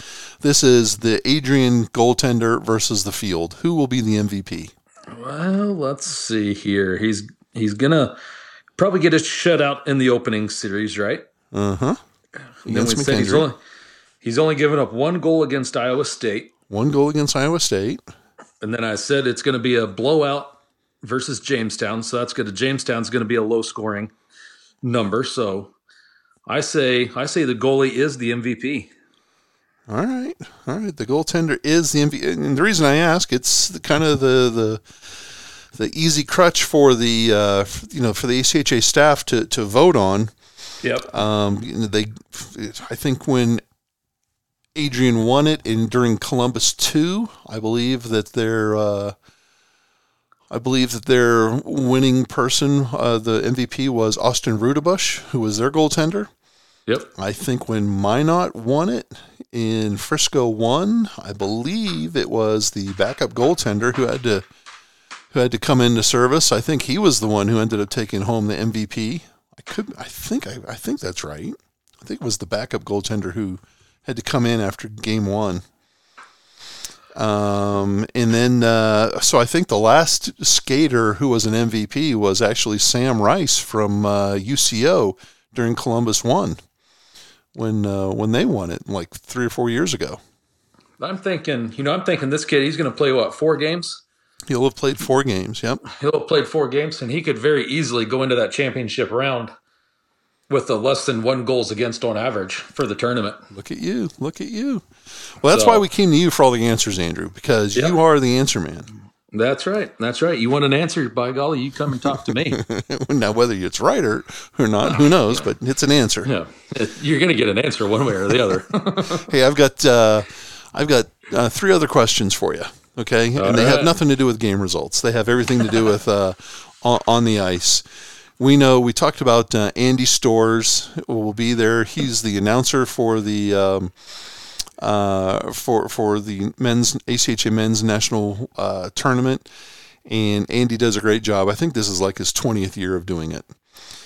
This is the Adrian goaltender versus the field. Who will be the MVP? Well, let's see here. He's he's gonna probably get a shutout in the opening series, right? Uh huh. Then we said he's only he's only given up one goal against Iowa State, One goal against Iowa State. and then I said it's going to be a blowout versus Jamestown. So that's good. Jamestown's going to be a low scoring number. So I say I say the goalie is the MVP. All right, all right. The goaltender is the MVP, and the reason I ask, it's the, kind of the the the easy crutch for the uh, you know for the ACHA staff to, to vote on. Yep. Um, they, I think when Adrian won it in during Columbus two, I believe that their uh, I believe that their winning person, uh, the MVP, was Austin Rudebush, who was their goaltender. Yep. I think when Minot won it in Frisco one, I believe it was the backup goaltender who had to who had to come into service. I think he was the one who ended up taking home the MVP. I could I think I, I think that's right. I think it was the backup goaltender who had to come in after game one. Um, and then, uh, so I think the last skater who was an MVP was actually Sam Rice from uh, UCO during Columbus One when uh, when they won it like three or four years ago. I'm thinking, you know, I'm thinking this kid, he's going to play what, four games? He'll have played four games. Yep. He'll have played four games, and he could very easily go into that championship round with a less than one goals against on average for the tournament. Look at you. Look at you. Well, that's So- why we came to you for all the answers, Andrew, because Yep. you are the answer man. That's right. That's right. You want an answer? By golly, you come and talk to me. now, whether it's right or, or not, who knows? But it's an answer. yeah, you're going to get an answer one way or the other. Hey, I've got uh, I've got uh, three other questions for you. Okay, and they have nothing to do with game results. They have everything to do with uh, on, on the ice. We know we talked about uh, Andy Stores will be there. He's the announcer for the um, uh, for for the men's ACHA men's national uh, tournament, and Andy does a great job. I think this is like his twentieth year of doing it.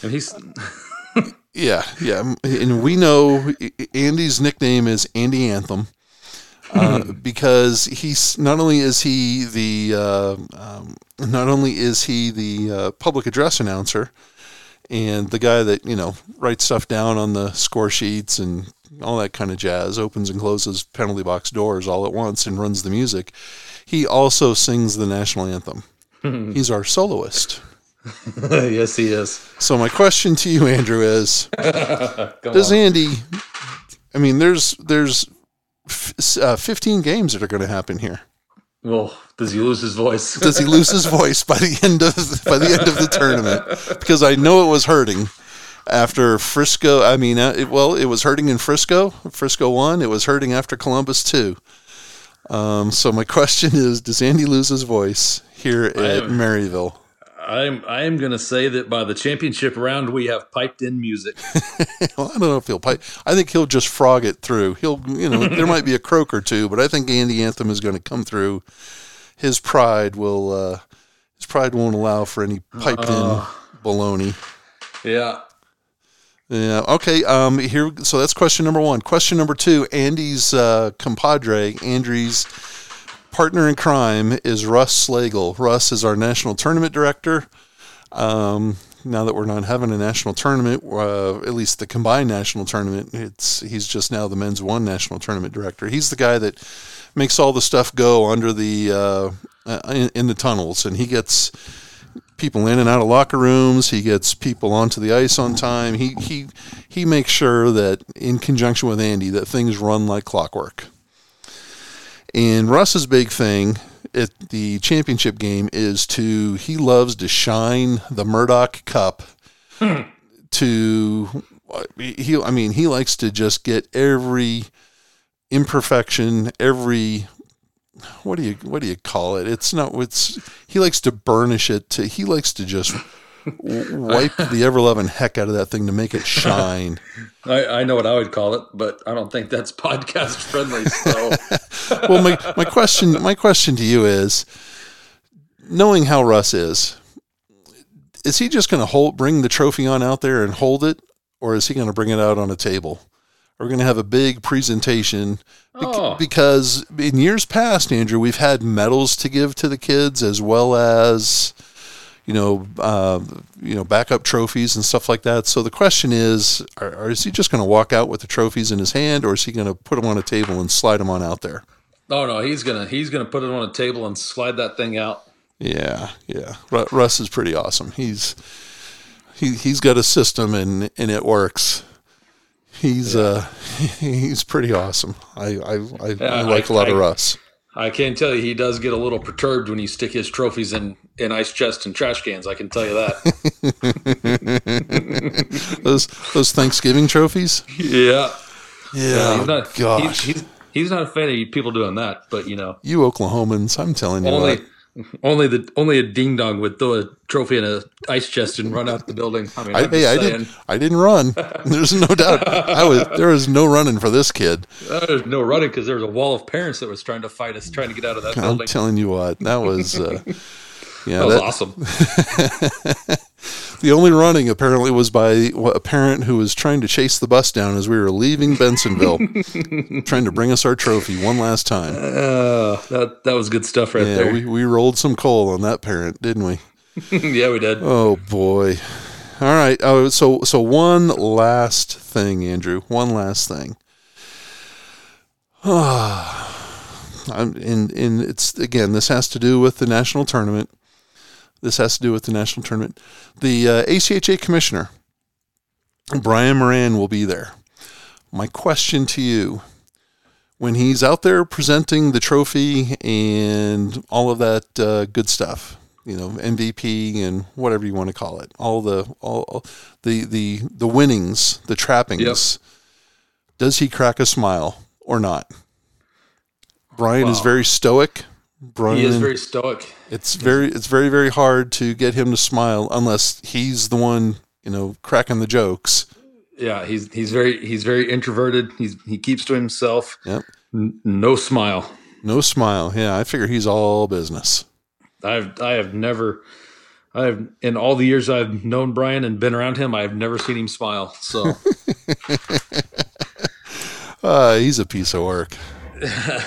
and he's Yeah, yeah, and we know Andy's nickname is Andy Anthem uh, because he's not only is he the uh, um, not only is he the uh, public address announcer and the guy that you know writes stuff down on the score sheets and all that kind of jazz, opens and closes penalty box doors all at once and runs the music. He also sings the national anthem. He's our soloist. yes, he is. So my question to you, Andrew, is: Does Andy? I mean, there's there's f- uh, 15 games that are going to happen here. Well, does he lose his voice? Does he lose his voice by the end of by the end of the tournament? Because I know it was hurting after Frisco. I mean, uh, it, well, it was hurting in Frisco. Frisco won. It was hurting after Columbus too. Um, so my question is: Does Andy lose his voice here at Maryville? I'm I am going to say that by the championship round we have piped in music. Well, I don't know if he'll pipe. I think he'll just frog it through. He'll, you know, there might be a croak or two, but I think Andy Anthem is going to come through. His pride will, uh, his pride won't allow for any piped in baloney. Yeah. Yeah. Okay. Um. Here. So that's question number one. Question number two. Andy's uh, compadre, Andrew's partner in crime, is Russ Slagle. Russ is our national tournament director. Um. Now that we're not having a national tournament, uh, at least the combined national tournament, it's he's just now the men's one national tournament director. He's the guy that makes all the stuff go under the uh, uh, in, in the tunnels, and he gets people in and out of locker rooms. He gets people onto the ice on time. He he he makes sure that in conjunction with Andy that things run like clockwork. And Russ's big thing at the championship game is to he loves to shine the Murdoch Cup hmm. to he I mean he likes to just get every imperfection, every what do you what do you call it? It's not it's he likes to burnish it to he likes to just wipe the ever loving heck out of that thing to make it shine. I, I know what I would call it, but I don't think that's podcast friendly. So well, my, my question my question to you is, knowing how Russ is, is he just going to hold bring the trophy on out there and hold it, or is he going to bring it out on a table? We're going to have a big presentation Oh. because in years past, Andrew, we've had medals to give to the kids as well as you know, uh, you know, backup trophies and stuff like that. So the question is, are, are, is he just going to walk out with the trophies in his hand, or is he going to put them on a table and slide them on out there? Oh no, he's gonna he's gonna put it on a table and slide that thing out. Yeah, yeah. Ru- Russ is pretty awesome. He's he he's got a system and and it works. He's uh he's pretty awesome. I I, I, I like a lot of Russ. I can tell you he does get a little perturbed when you stick his trophies in, in ice chests and trash cans. I can tell you that. those those Thanksgiving trophies. yeah. Yeah, he's not, gosh, He's, he's, he's not a fan of people doing that, but you know, you Oklahomans, I'm telling you only what. only the only a ding dong would throw a trophy in a ice chest and run out the building. I mean, I, hey, I didn't. I didn't run. There's no doubt. I was. There was no running for this kid. there's no running because there was a wall of parents that was trying to fight us, trying to get out of that I'm building. telling you what. That was. Uh, yeah, that was that- awesome. The only running apparently was by a parent who was trying to chase the bus down as we were leaving Bensenville, trying to bring us our trophy one last time. Uh, that that was good stuff right Yeah, there. we, we rolled some coal on that parent, didn't we? yeah, we did. Oh boy. All right. Oh, so so one last thing, Andrew. One last thing. I'm in in it's again. This has to do with the national tournament. This has to do with the national tournament. The uh, ACHA commissioner, Brian Moran, will be there. My question to you: When he's out there presenting the trophy and all of that uh, good stuff, you know MVP and whatever you want to call it, all the all, all the the the winnings, the trappings. Does he crack a smile or not? Brian is very stoic. Brian He is very stoic. it's very it's very very hard to get him to smile unless he's the one, you know, cracking the jokes. Yeah, he's he's very he's very introverted. He's he keeps to himself. Yep. N- no smile. No smile. Yeah, I figure he's all business. I've I have never I've in all the years I've known Brian and been around him, I've never seen him smile. So Uh, he's a piece of work.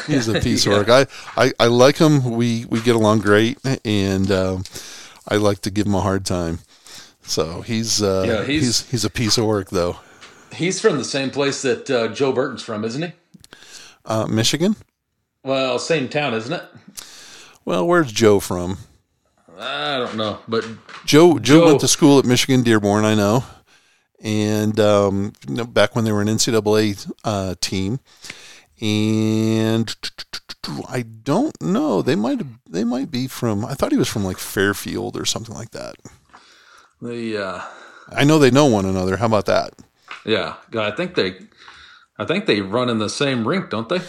He's a piece of work. I, I, I like him. We we get along great, and um, I like to give him a hard time. So he's uh, Yeah, he's, he's- he's a piece of work though. he's from the same place that uh, Joe Burton's from, isn't he? Uh, Michigan. Well, same town, isn't it? Well, where's Joe from? I don't know, but Joe, Joe Joe- went to school at Michigan Dearborn, I know, and um, you know, back when they were an NCAA uh, team, and I don't know. They might they might be from. I thought he was from like Fairfield or something like that. the uh, I know they know one another. How about that? yeah, I think they I think they run in the same rink, don't they?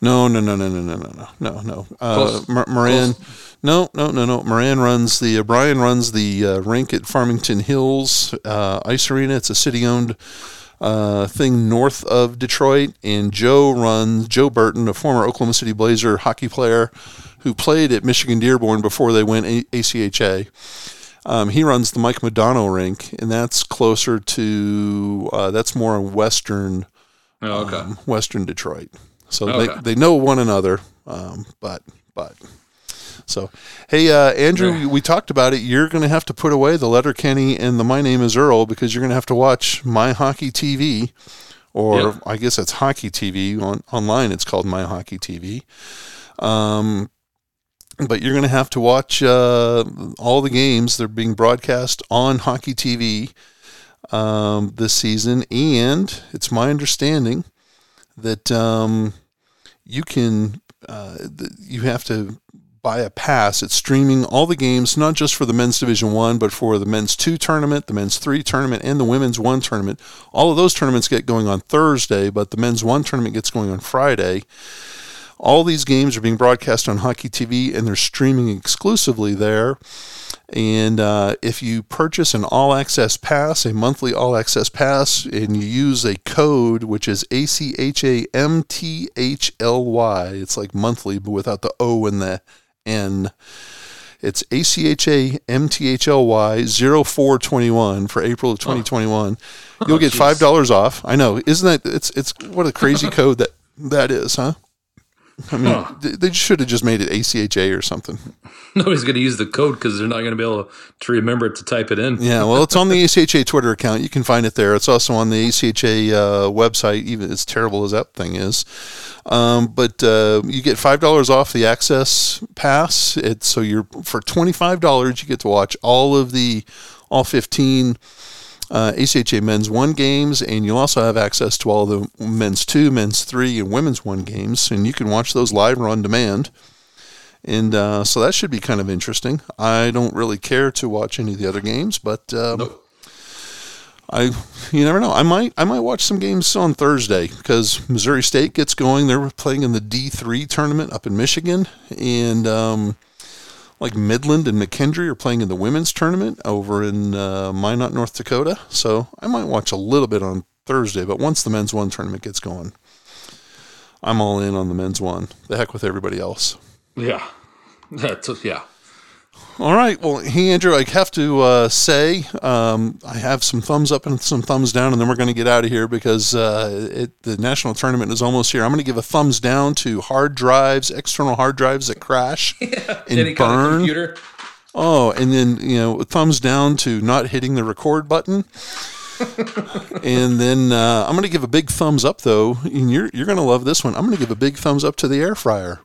No, no, no, no, no, no, no, no, no, no. Uh, Moran, no, no, no, no. Moran runs the uh, Brian runs the uh, rink at Farmington Hills uh, Ice Arena. It's a city-owned uh, thing north of Detroit, and Joe runs Joe Burton, a former Oklahoma City Blazer hockey player who played at Michigan Dearborn before they went a- ACHA. Um, he runs the Mike Madonna rink, and that's closer to uh, that's more western Oh, okay. um, Western Detroit. So Okay. they, they know one another, um, but but so hey uh, Andrew, Yeah. we talked about it. You're going to have to put away the Letterkenny and the My Name Is Earl because you're going to have to watch My Hockey TV, or Yeah. I guess it's Hockey TV on online. It's called My Hockey TV. Um, but you're going to have to watch uh, all the games. They're being broadcast on Hockey TV um, this season, and it's my understanding that um, you can uh, you have to buy a pass. It's streaming all the games, not just for the men's Division One, but for the men's two tournament, the men's three tournament, and the women's one tournament. All of those tournaments get going on Thursday, but the men's one tournament gets going on Friday. All these games are being broadcast on Hockey TV, and they're streaming exclusively there. And uh, if you purchase an all access pass, a monthly all access pass, and you use a code which is ACHAMTHLY, it's like monthly, but without the O and the N. It's ACHAMTHLY 0421 for April of 2021. You'll get $5 off. I know. Isn't that, it's, it's what a crazy code that that is, huh? I mean, Huh. they should have just made it ACHA or something. Nobody's going to use the code because they're not going to be able to remember it to type it in. Yeah, well, it's on the ACHA Twitter account. You can find it there. It's also on the ACHA uh, website, even as terrible as that thing is. Um, but uh, you get five dollars off the access pass. It's so you're for twenty five dollars you get to watch all of the all fifteen uh, ACHA Men's One games, and you'll also have access to all the Men's Two, Men's Three, and Women's One games, and you can watch those live or on demand. And uh, so that should be kind of interesting. I don't really care to watch any of the other games, but um, Nope. I you never know. I might I might watch some games on Thursday because Missouri State gets going. They're playing in the D three tournament up in Michigan, and um, like Midland and McKendree are playing in the women's tournament over in uh, Minot, North Dakota. So I might watch a little bit on Thursday. But once the men's one tournament gets going, I'm all in on the men's one. The heck with everybody else. Yeah. That's yeah. All right. Well, hey, Andrew, I have to uh, say um, I have some thumbs up and some thumbs down, and then we're going to get out of here because uh, it, the national tournament is almost here. I'm going to give a thumbs down to hard drives, external hard drives that crash and Any kind of burn. computer. Oh, and then you know, thumbs down to not hitting the record button. and then uh, I'm going to give a big thumbs up though, and you're you're going to love this one. I'm going to give a big thumbs up to the air fryer.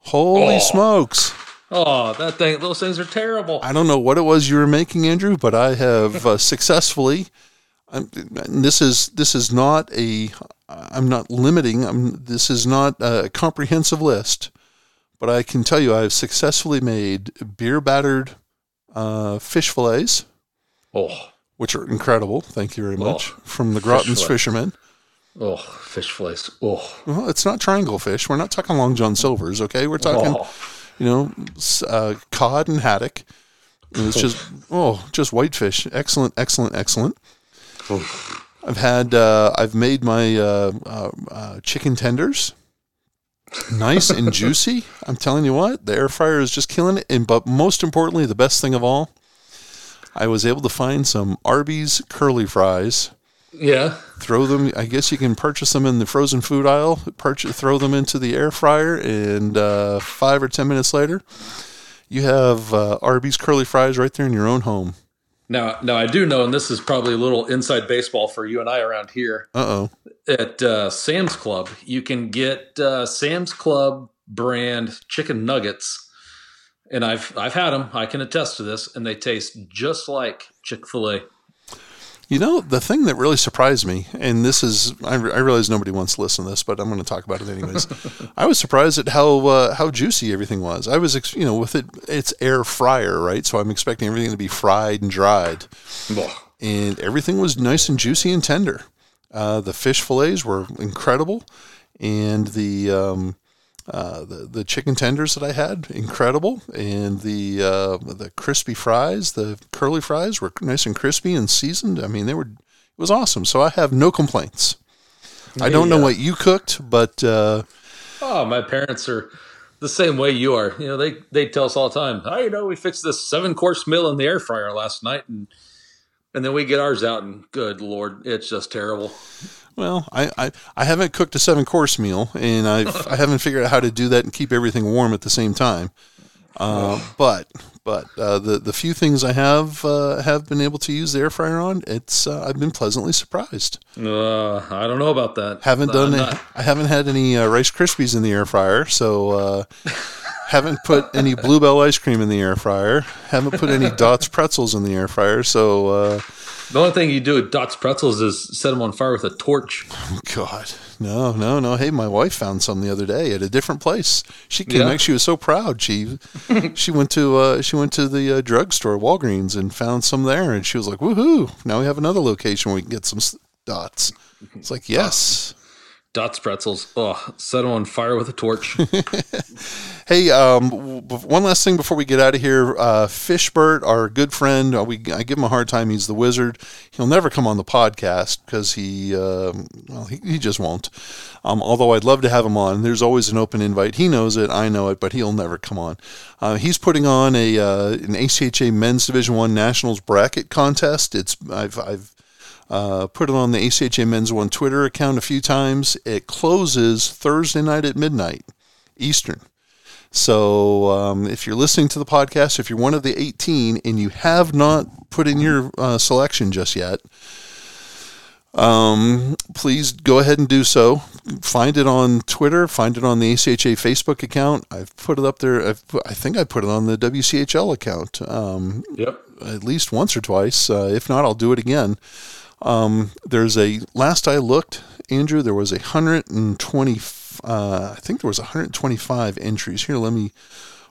Holy Oh. smokes! Oh, that thing! Those things are terrible. I don't know what it was you were making, Andrew, but I have uh, successfully. I'm, this is this is not a. I'm not limiting. I'm. This is not a comprehensive list, but I can tell you I have successfully made beer battered uh, fish fillets, Oh, which are incredible. Thank you very much Oh, from the Gorton's fillet. Fishermen. oh, fish fillets. Oh, Well, it's not triangle fish. We're not talking Long John Silver's. Okay, we're talking. oh. You know, uh, cod and haddock. It was just oh, just whitefish. Excellent, excellent, excellent. I've had uh, I've made my uh, uh, uh, chicken tenders nice and juicy. I'm telling you what, the air fryer is just killing it. And but most importantly, the best thing of all, I was able to find some Arby's curly fries. Yeah. Throw them. I guess you can purchase them in the frozen food aisle. Purchase, throw them into the air fryer, and uh, five or ten minutes later, you have uh, Arby's curly fries right there in your own home. Now, now I do know, and this is probably a little inside baseball for you and I around here. Uh oh. At uh, Sam's Club, you can get uh, Sam's Club brand chicken nuggets, and I've I've had them. I can attest to this, and they taste just like Chick Fil A. You know, the thing that really surprised me, and this is, I, I realize nobody wants to listen to this, but I'm going to talk about it anyways. I was surprised at how uh, how juicy everything was. I was, ex- you know, with it, it's air fryer, right? So I'm expecting everything to be fried and dried, and everything was nice and juicy and tender. Uh, the fish fillets were incredible, and the um, uh, the the chicken tenders that I had incredible, and the uh, the crispy fries, the curly fries were nice and crispy and seasoned. I mean, they were it was awesome. So I have no complaints. I don't know Yeah. what you cooked, but uh, Oh, my parents are the same way you are. You know, they they tell us all the time. Oh, you know, we fixed this seven course meal in the air fryer last night, and and then we get ours out, and good lord, it's just terrible. Well, I, I, I haven't cooked a seven course meal, and I've, I haven't figured out how to do that and keep everything warm at the same time. Uh, but but uh, the the few things I have uh, have been able to use the air fryer on, it's uh, I've been pleasantly surprised. Uh, I don't know about that. Haven't Uh, done I haven't had any uh, Rice Krispies in the air fryer, so uh, haven't put any Blue Bell ice cream in the air fryer. Haven't put any Dots pretzels in the air fryer. So uh, The only thing you do with Dots pretzels is set them on fire with a torch. God, no, no, no. Hey, my wife found some the other day at a different place. She came Yeah? back. She was so proud. She she went to uh, she went to the uh, drugstore, Walgreens, and found some there, and she was like, "Woohoo! Now we have another location where we can get some s- dots." It's like yes. Dots pretzels. Oh, set them on fire with a torch. Hey, um, w- w- one last thing before we get out of here. Uh, Fishbert, our good friend, uh, we I give him a hard time. He's the wizard. He'll never come on the podcast because he, um well, he, he just won't. Um, although I'd love to have him on. There's always an open invite. He knows it. I know it, but he'll never come on. Uh, he's putting on a uh, an ACHA Men's Division One Nationals bracket contest. It's I've I've uh, put it on the ACHA Men's One Twitter account a few times. It closes Thursday night at midnight Eastern. So um, if you're listening to the podcast, if you're one of the 18 and you have not put in your uh, selection just yet, um, please go ahead and do so. Find it on Twitter. Find it on the ACHA Facebook account. I've put it up there. I've put, I think I put it on the WCHL account. Um, yep. at least once or twice. Uh, if not, I'll do it again. Um, there's a last I looked, Andrew. There was a hundred and twenty. Uh, I think there was 125 entries. Here, let me.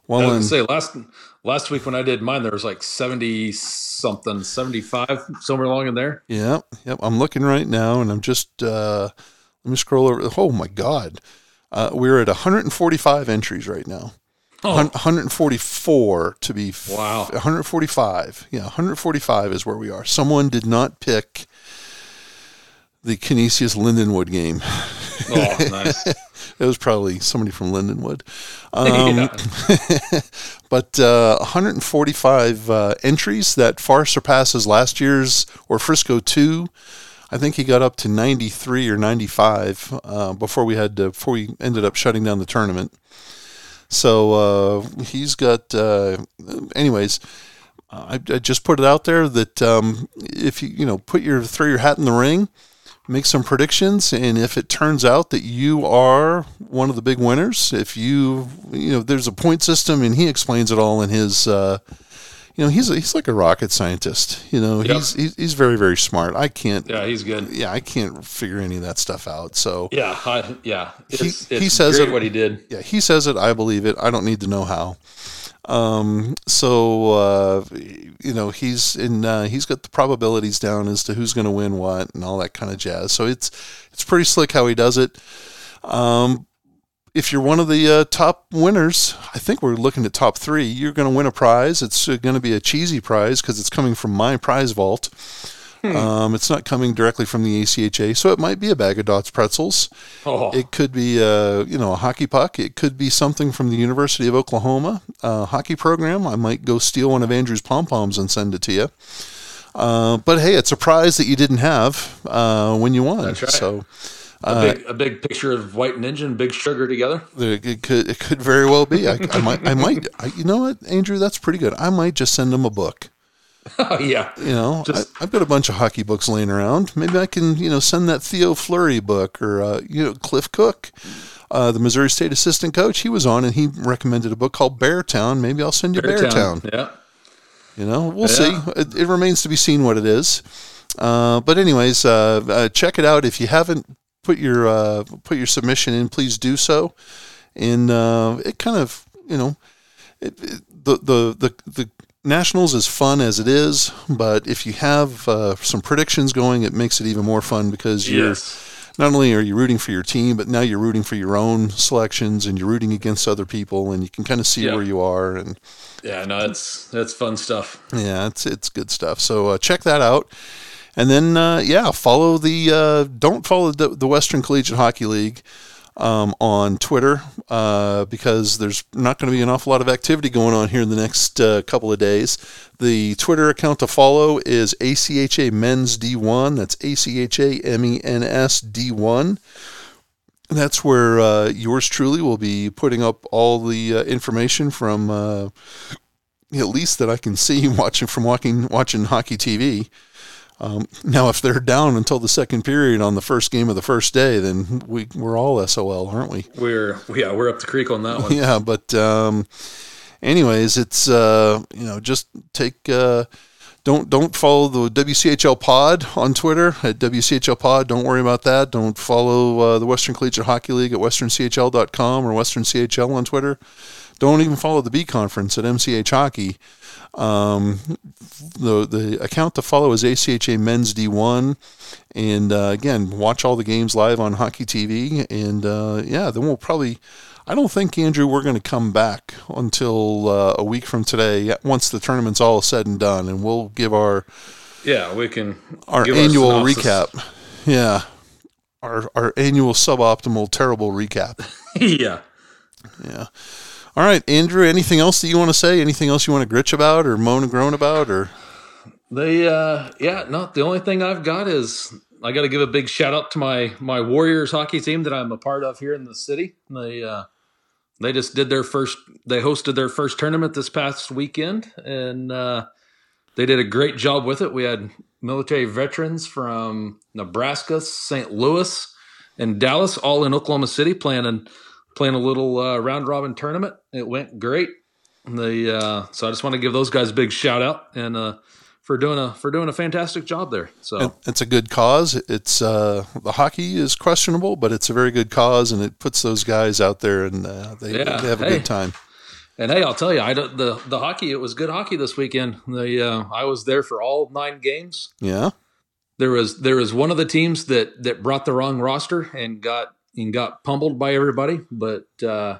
Well, I was say last last week when I did mine, there was like 70 something, 75 somewhere along in there. Yeah, yep. I'm looking right now, and I'm just uh, let me scroll over. Oh my God, uh, we're at 145 entries right now. Oh. 144 to be wow. 145 yeah 145 is where we are. Someone did not pick the Canisius Lindenwood game. Oh nice. It was probably somebody from Lindenwood. Um, but uh, 145 uh, entries that far surpasses last year's or Frisco 2 I think he got up to 93 or 95 uh, before we had to, before we ended up shutting down the tournament so uh, he's got, uh, anyways. I, I, just put it out there that um, if you you know put your throw your hat in the ring, make some predictions, and if it turns out that you are one of the big winners, if you you know there's a point system, and he explains it all in his uh, you know, he's a, he's like a rocket scientist. You know, yep. he's, he's he's very very smart. I can't. Yeah, he's good. Yeah, I can't figure any of that stuff out. So yeah, I, yeah, it's, he, it's he says it, what he did. Yeah, he says it. I believe it. I don't need to know how. Um, so uh, you know, he's in. Uh, he's got the probabilities down as to who's going to win what and all that kind of jazz. So it's it's pretty slick how he does it. Um, if you're one of the uh, top winners, I think we're looking at top three. You're going to win a prize. It's uh, going to be a cheesy prize because it's coming from my prize vault. Hmm. Um, it's not coming directly from the ACHA, so it might be a bag of Dots pretzels. Oh. It could be a uh, you know a hockey puck. It could be something from the University of Oklahoma uh, hockey program. I might go steal one of Andrew's pom poms and send it to you. Uh, but hey, it's a prize that you didn't have uh, when you won. Right. So a uh, big, a big picture of White Ninja and Big Sugar together. It could, it could very well be. I, I might, I might. I, you know what, Andrew? That's pretty good. I might just send him a book. Oh yeah. You know, just, I, have got a bunch of hockey books laying around. Maybe I can, you know, send that Theo Fleury book or uh, you know Cliff Cook, uh, the Missouri State assistant coach. He was on and he recommended a book called Beartown. Maybe I'll send you. Bear yeah. You know, we'll yeah. see. It, it, remains to be seen what it is. Uh, but anyways, uh, uh, check it out if you haven't put your uh, put your submission in, please do so. And uh, it kind of you know it, it, the the the the nationals is fun as it is, but if you have uh, some predictions going, it makes it even more fun because you're. Yes. Not only are you rooting for your team, but now you're rooting for your own selections, and you're rooting against other people, and you can kind of see where you are. And yeah, no, it's that's fun stuff. Yeah, it's it's good stuff. So uh, check that out. And then, uh, yeah, follow the, uh, don't follow the, the Western Collegiate Hockey League um, on Twitter uh, because there's not going to be an awful lot of activity going on here in the next uh, couple of days. The Twitter account to follow is ACHA Men's D1. That's ACHA M E N S D1. That's where uh, yours truly will be putting up all the uh, information from, at least that I can see watching from watching watching hockey TV. Um, now, if they're down until the second period on the first game of the first day, then we we're all SOL, aren't we? We're yeah, we're up the creek on that one. Yeah, but um, anyways, it's uh, you know just take. Uh, don't don't follow the WCHL Pod on Twitter at WCHL Pod. Don't worry about that. Don't follow uh, the Western Collegiate Hockey League at westernchl.com or Western CHL on Twitter. Don't even follow the B Conference at MCH Hockey. Um, the the account to follow is ACHA Men's D1, and uh, again, watch all the games live on Hockey TV. And uh, yeah, then we'll probably. I don't think Andrew we're going to come back until uh, a week from today once the tournament's all said and done, and we'll give our yeah we can our annual our recap. Yeah, our our annual suboptimal terrible recap. yeah, yeah. All right, Andrew. Anything else that you want to say? Anything else you want to gritch about or moan and groan about, or? They, uh, yeah, no. The only thing I've got is I got to give a big shout out to my my Warriors hockey team that I'm a part of here in the city. They uh, they just did their first. They hosted their first tournament this past weekend, and uh, they did a great job with it. We had military veterans from Nebraska, St. Louis, and Dallas, all in Oklahoma City, playing. And playing a little uh, round robin tournament. It went great. The uh, so I just want to give those guys a big shout out and uh, for doing a for doing a fantastic job there. So And it's a good cause. It's uh, the hockey is questionable, but it's a very good cause, and it puts those guys out there, and uh, they, Yeah, they have a hey. good time. And hey, I'll tell you, I the the hockey it was good hockey this weekend. The uh, I was there for all nine games. Yeah, There was there was one of the teams that that brought the wrong roster and got and got pummeled by everybody, but uh,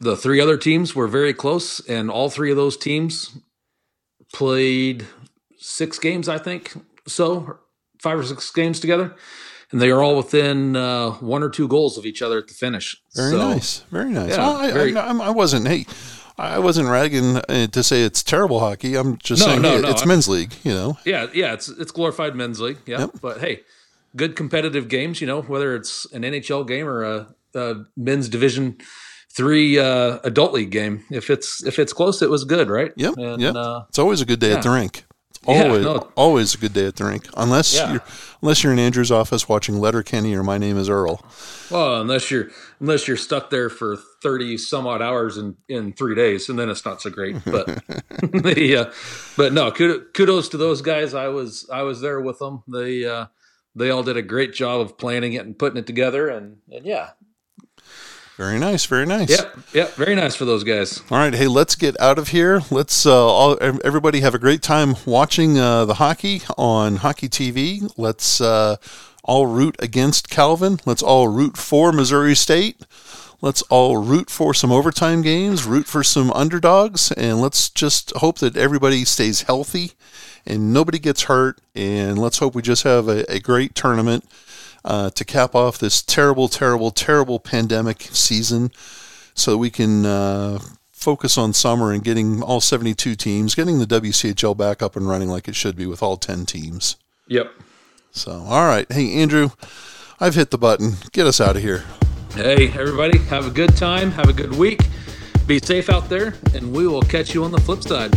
the three other teams were very close, and all three of those teams played six games, I think, so five or six games together, and they are all within uh, one or two goals of each other at the finish. very So- nice, very nice. Yeah, Well, I, very- I, I wasn't. Hey, I wasn't ragging uh, to say it's terrible hockey. I'm just No, saying no, hey, no, it's I'm- men's league. You know, Yeah, yeah, it's it's glorified men's league. Yeah, Yep. but hey, good competitive games. You know, whether it's an NHL game or a, a men's Division three uh, adult league game, if it's if it's close, it was good, right? Yep, And, yep. Uh, it's always a good day at the rink. It's Yeah, always, no. always a good day at the rink. Unless Yeah. you're, unless you're in Andrew's office watching Letterkenny or My Name Is Earl. well, unless you're unless you're stuck there for thirty some odd hours in in three days, and then it's not so great. But the uh, but no, kudos, kudos to those guys. I was I was there with them. They uh, they all did a great job of planning it and putting it together, and and yeah, Very nice, very nice. Yep, yep, very nice for those guys. All right, hey, let's get out of here. Let's uh, all everybody have a great time watching uh, the hockey on Hockey TV. Let's uh, all root against Calvin. Let's all root for Missouri State. Let's all root for some overtime games, root for some underdogs, and let's just hope that everybody stays healthy and nobody gets hurt. And let's hope we just have a, a great tournament uh, to cap off this terrible, terrible, terrible pandemic season so we can uh, focus on summer and getting all 72 teams, getting the WCHL back up and running like it should be with all 10 teams. Yep. So, all right. Hey, Andrew, I've hit the button. Get us out of here. Hey, everybody, have a good time. Have a good week. Be safe out there, and we will catch you on the flip side.